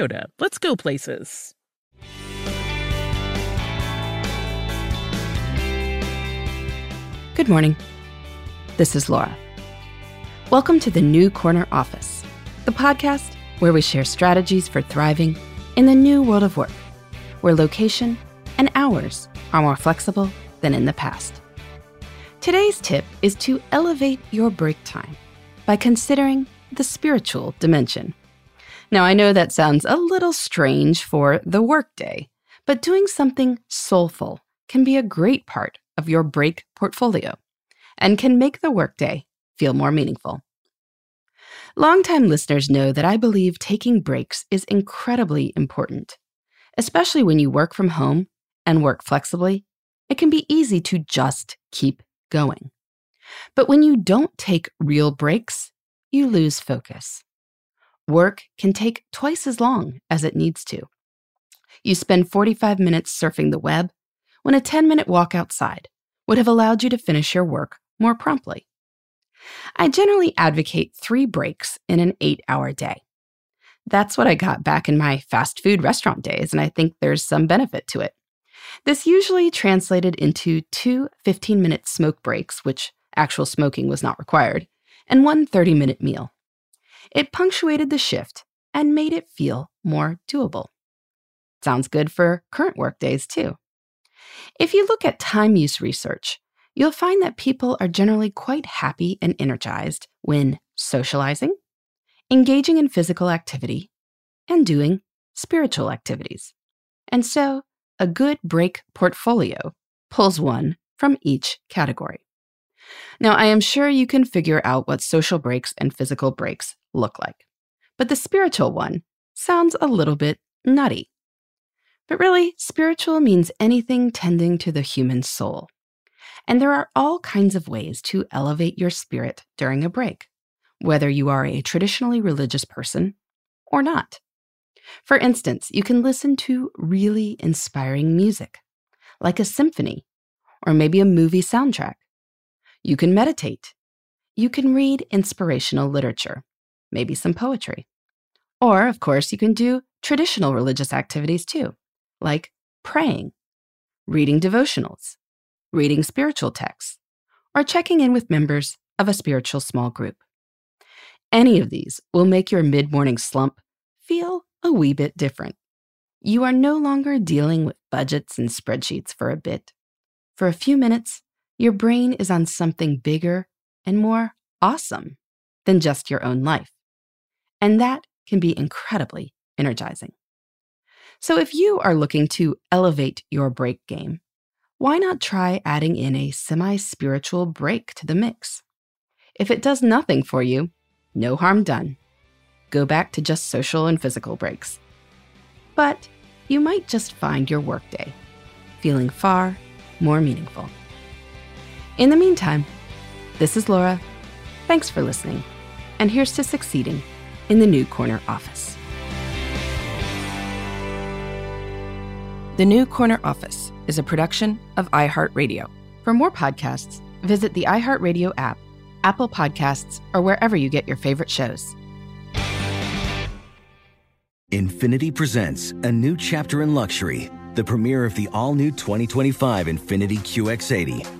Toyota. Let's go places. Good morning. This is Laura. Welcome to the New Corner Office, the podcast where we share strategies for thriving in the new world of work, where location and hours are more flexible than in the past. Today's tip is to elevate your break time by considering the spiritual dimension. Now, I know that sounds a little strange for the workday, but doing something soulful can be a great part of your break portfolio and can make the workday feel more meaningful. Longtime listeners know that I believe taking breaks is incredibly important. Especially when you work from home and work flexibly, it can be easy to just keep going. But when you don't take real breaks, you lose focus. Work can take twice as long as it needs to. You spend 45 minutes surfing the web when a 10 minute walk outside would have allowed you to finish your work more promptly. I generally advocate three breaks in an eight hour day. That's what I got back in my fast food restaurant days, and I think there's some benefit to it. This usually translated into two 15 minute smoke breaks, which actual smoking was not required, and one 30 minute meal. It punctuated the shift and made it feel more doable. Sounds good for current workdays, too. If you look at time use research, you'll find that people are generally quite happy and energized when socializing, engaging in physical activity, and doing spiritual activities. And so, a good break portfolio pulls one from each category. Now, I am sure you can figure out what social breaks and physical breaks look like. But the spiritual one sounds a little bit nutty. But really, spiritual means anything tending to the human soul. And there are all kinds of ways to elevate your spirit during a break, whether you are a traditionally religious person or not. For instance, you can listen to really inspiring music, like a symphony or maybe a movie soundtrack. You can meditate. You can read inspirational literature maybe some poetry. Or, of course, you can do traditional religious activities too, like praying, reading devotionals, reading spiritual texts, or checking in with members of a spiritual small group. Any of these will make your mid morning slump feel a wee bit different. You are no longer dealing with budgets and spreadsheets for a bit. For a few minutes, your brain is on something bigger and more awesome than just your own life. And that can be incredibly energizing. So if you are looking to elevate your break game, why not try adding in a semi spiritual break to the mix? If it does nothing for you, no harm done. Go back to just social and physical breaks. But you might just find your workday feeling far more meaningful. In the meantime, this is Laura. Thanks for listening, and here's to succeeding in the new corner office. The New Corner Office is a production of iHeartRadio. For more podcasts, visit the iHeartRadio app, Apple Podcasts, or wherever you get your favorite shows. Infiniti presents a new chapter in luxury, the premiere of the all new 2025 Infiniti QX80,